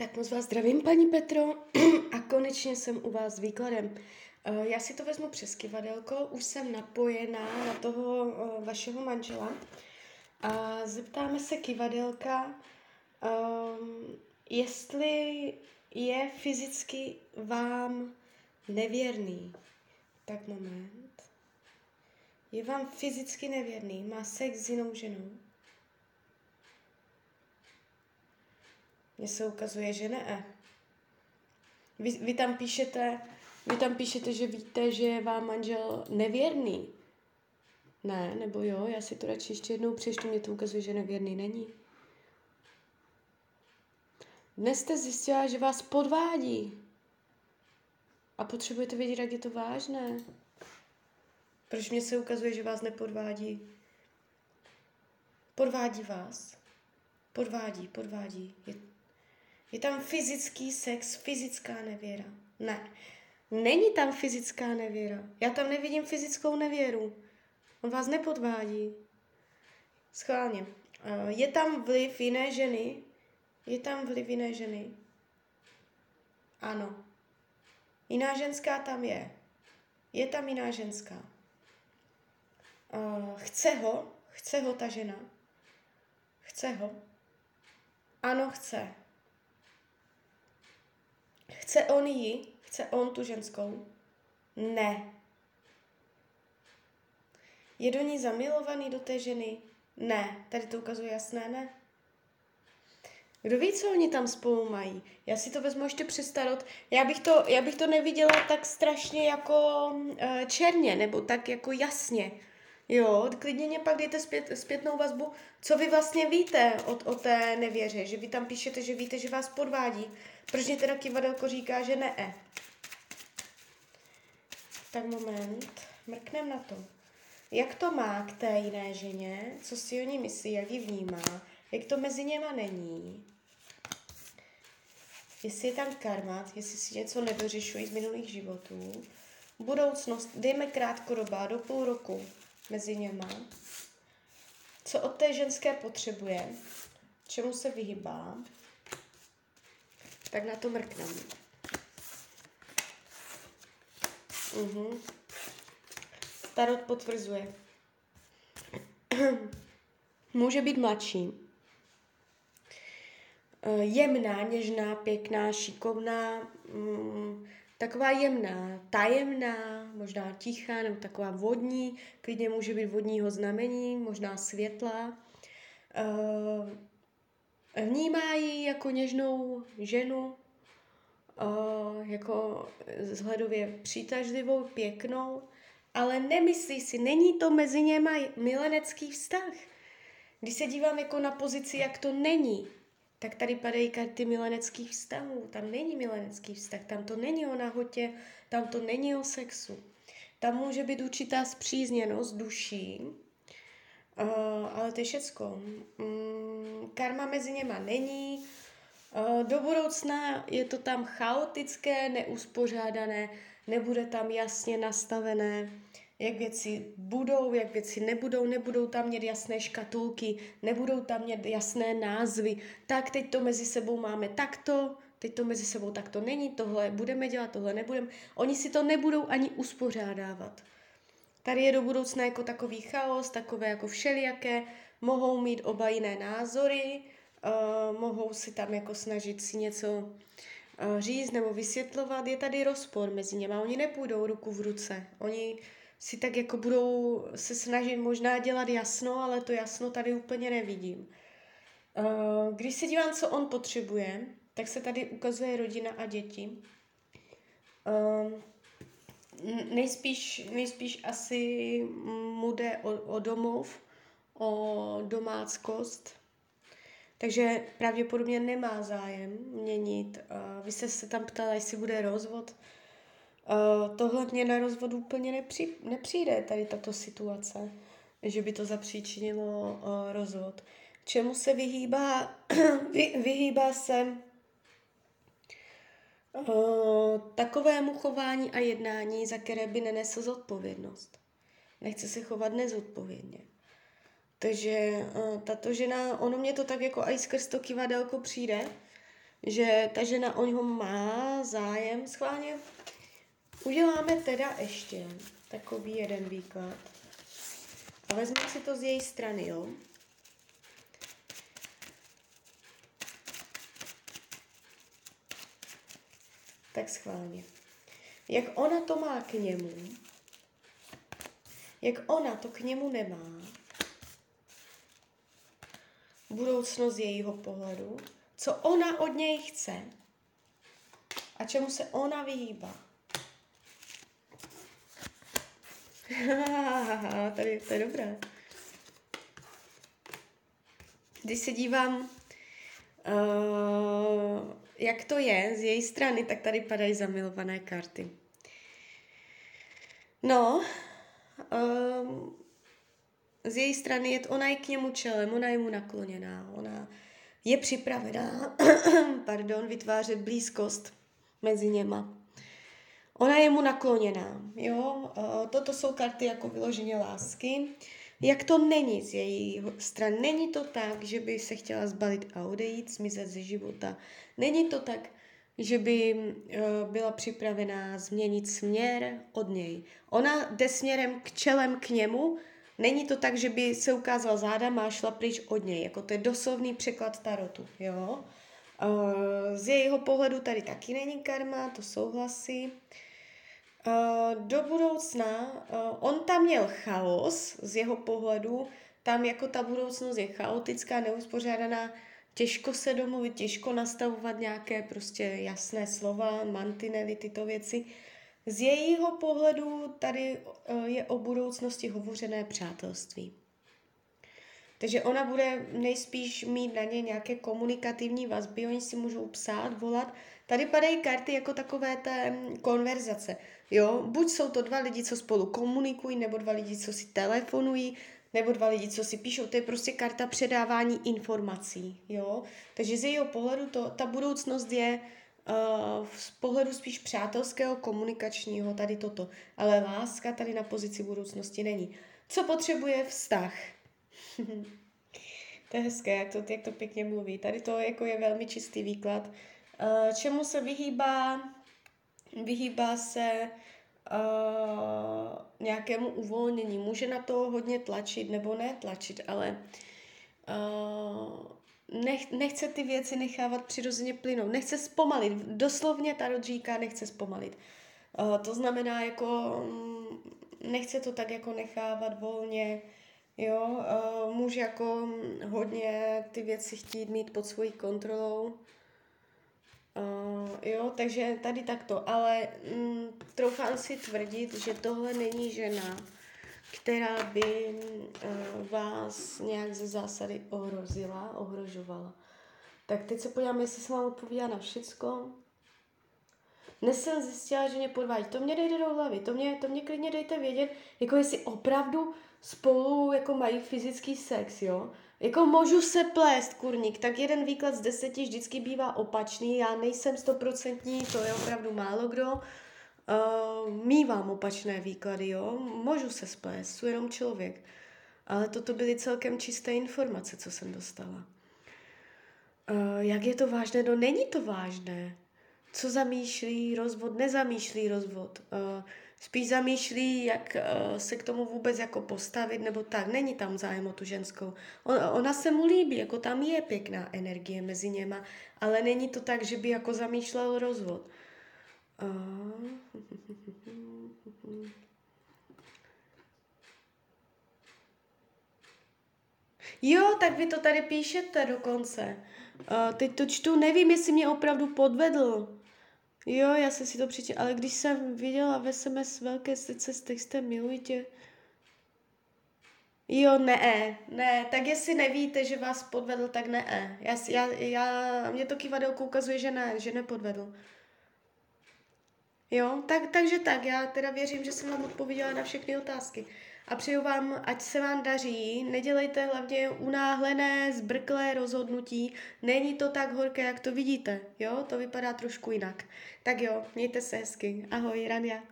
Tak moc vás zdravím, paní Petro, a konečně jsem u vás s výkladem. Eh, já si to vezmu přes kivadelko, už jsem napojená na toho eh, vašeho manžela a zeptáme se kivadelka, ehm, jestli je fyzicky vám nevěrný. Tak moment. Je vám fyzicky nevěrný, má sex s jinou ženou. Mně se ukazuje, že ne. Vy, vy, tam píšete, vy tam píšete, že víte, že je vám manžel nevěrný. Ne, nebo jo, já si to radši ještě jednou přečtu, mě to ukazuje, že nevěrný není. Dnes jste zjistila, že vás podvádí. A potřebujete vědět, jak je to vážné. Proč mě se ukazuje, že vás nepodvádí? Podvádí vás. Podvádí, podvádí. Je je tam fyzický sex, fyzická nevěra. Ne. Není tam fyzická nevěra. Já tam nevidím fyzickou nevěru. On vás nepodvádí. Schválně. Eh, je tam vliv jiné ženy? Je tam vliv jiné ženy? Ano. Jiná ženská tam je. Je tam jiná ženská. Eh, chce ho? Chce ho ta žena? Chce ho? Ano, chce. Chce on ji? Chce on tu ženskou? Ne. Je do ní zamilovaný, do té ženy? Ne. Tady to ukazuje jasné ne. Kdo ví, co oni tam spolu mají? Já si to vezmu ještě přestarot. Já bych to, já bych to neviděla tak strašně jako uh, černě, nebo tak jako jasně. Jo, klidně mě pak dejte zpět, zpětnou vazbu, co vy vlastně víte o, o té nevěře, že vy tam píšete, že víte, že vás podvádí. Proč mě teda kivadelko říká, že ne? Tak moment, mrknem na to. Jak to má k té jiné ženě, co si o ní myslí, jak ji vnímá, jak to mezi něma není, jestli je tam karma, jestli si něco nedořešují z minulých životů, budoucnost, dejme krátkodobá, do půl roku, mezi něma, co od té ženské potřebuje, čemu se vyhybá, tak na to mrknem. Mhm. Tarot potvrzuje. Může být mladší. Eh, jemná, něžná, pěkná, šikovná, mm, taková jemná, tajemná, možná tichá nebo taková vodní, klidně může být vodního znamení, možná světla. Uh, vnímá ji jako něžnou ženu, jako vzhledově přitažlivou, pěknou, ale nemyslí si, není to mezi něma milenecký vztah. Když se dívám jako na pozici, jak to není, tak tady padají karty mileneckých vztahů. Tam není milenecký vztah, tam to není o nahotě, tam to není o sexu. Tam může být určitá zpřízněnost duší, uh, ale to je všecko. Mm, karma mezi něma není. Uh, do budoucna je to tam chaotické, neuspořádané, nebude tam jasně nastavené jak věci budou, jak věci nebudou, nebudou tam mít jasné škatulky, nebudou tam mít jasné názvy. Tak teď to mezi sebou máme takto, teď to mezi sebou takto není, tohle budeme dělat, tohle nebudeme. Oni si to nebudou ani uspořádávat. Tady je do budoucna jako takový chaos, takové jako všelijaké, mohou mít oba jiné názory, uh, mohou si tam jako snažit si něco uh, říct nebo vysvětlovat. Je tady rozpor mezi nimi, oni nepůjdou ruku v ruce. Oni si tak jako budou se snažit možná dělat jasno, ale to jasno tady úplně nevidím. Eh, když se dívám, co on potřebuje, tak se tady ukazuje rodina a děti. Eh, nejspíš, nejspíš asi mu jde o, o domov, o domáckost, takže pravděpodobně nemá zájem měnit. Vy jste se tam ptala, jestli bude rozvod. Tohle mě na rozvod úplně nepři, nepřijde, tady tato situace, že by to zapříčinilo rozvod. Čemu se vyhýbá? Vy, vyhýbá se takovému chování a jednání, za které by nenesl zodpovědnost. Nechce se chovat nezodpovědně. Takže tato žena, ono mě to tak jako i skrz to kivadelko přijde, že ta žena o něho má zájem. Schválně uděláme teda ještě takový jeden výklad. A vezmeme si to z její strany, jo? Tak schválně. Jak ona to má k němu, jak ona to k němu nemá, budoucnost jejího pohledu, co ona od něj chce a čemu se ona vyhýbá. Tady to je dobré. Když se dívám, uh, jak to je z její strany, tak tady padají zamilované karty. No, um, z její strany je to, ona je k němu čelem, ona je mu nakloněná, ona je připravená, pardon, vytvářet blízkost mezi něma. Ona je mu nakloněná, jo, uh, toto jsou karty jako vyloženě lásky. Jak to není z její strany? Není to tak, že by se chtěla zbalit a odejít, zmizet ze života. Není to tak, že by uh, byla připravená změnit směr od něj. Ona jde směrem k čelem k němu, není to tak, že by se ukázala záda a šla pryč od něj, jako to je doslovný překlad tarotu, jo. Uh, z jejího pohledu tady taky není karma, to souhlasí. Uh, do budoucna, uh, on tam měl chaos z jeho pohledu, tam jako ta budoucnost je chaotická, neuspořádaná, těžko se domluvit, těžko nastavovat nějaké prostě jasné slova, mantinely, tyto věci. Z jejího pohledu tady uh, je o budoucnosti hovořené přátelství. Takže ona bude nejspíš mít na ně nějaké komunikativní vazby, oni si můžou psát, volat. Tady padají karty jako takové té konverzace. Jo, buď jsou to dva lidi, co spolu komunikují, nebo dva lidi, co si telefonují, nebo dva lidi, co si píšou. To je prostě karta předávání informací. Jo? Takže z jejího pohledu to, ta budoucnost je uh, z pohledu spíš přátelského, komunikačního, tady toto. Ale láska tady na pozici budoucnosti není. Co potřebuje vztah? to je hezké, jak to, jak to pěkně mluví. Tady to jako je velmi čistý výklad. Uh, čemu se vyhýbá? Vyhýbá se uh, nějakému uvolnění. Může na to hodně tlačit nebo ne tlačit, ale uh, nech, nechce ty věci nechávat přirozeně plynout. Nechce zpomalit. Doslovně ta říká, nechce zpomalit. Uh, to znamená, jako um, nechce to tak jako nechávat volně, jo, uh, může jako hodně ty věci chtít mít pod svojí kontrolou, Uh, jo, takže tady takto, ale mm, troufám si tvrdit, že tohle není žena, která by uh, vás nějak ze zásady ohrozila, ohrožovala. Tak teď se podívám, jestli se vám odpovídá na všecko. Dnes jsem zjistila, že mě podvádí. To mě dejte do hlavy, to mě, to mě klidně dejte vědět, jako jestli opravdu spolu jako mají fyzický sex, jo. Jako můžu se plést, kurník, tak jeden výklad z deseti vždycky bývá opačný, já nejsem stoprocentní, to je opravdu málo kdo. Uh, mývám opačné výklady, jo, můžu se splést, jsou jenom člověk. Ale toto byly celkem čisté informace, co jsem dostala. Uh, jak je to vážné? No není to vážné. Co zamýšlí rozvod, nezamýšlí rozvod. Uh, spíš zamýšlí, jak uh, se k tomu vůbec jako postavit, nebo tak. Není tam zájem o tu ženskou. On, ona se mu líbí, jako tam je pěkná energie mezi něma, ale není to tak, že by jako zamýšlel rozvod. Uh... Jo, tak vy to tady píšete dokonce. Uh, teď to čtu, nevím, jestli mě opravdu podvedl. Jo, já jsem si to přečetla, ale když jsem viděla v SMS velké srdce s textem miluji tě, Jo, ne, ne, tak jestli nevíte, že vás podvedl, tak ne. Já, já, já, mě to kivadelko ukazuje, že ne, že nepodvedl. Jo, tak, takže tak, já teda věřím, že jsem vám odpověděla na všechny otázky. A přeju vám, ať se vám daří, nedělejte hlavně unáhlené, zbrklé rozhodnutí, není to tak horké, jak to vidíte, jo, to vypadá trošku jinak. Tak jo, mějte se hezky, ahoj, Rania.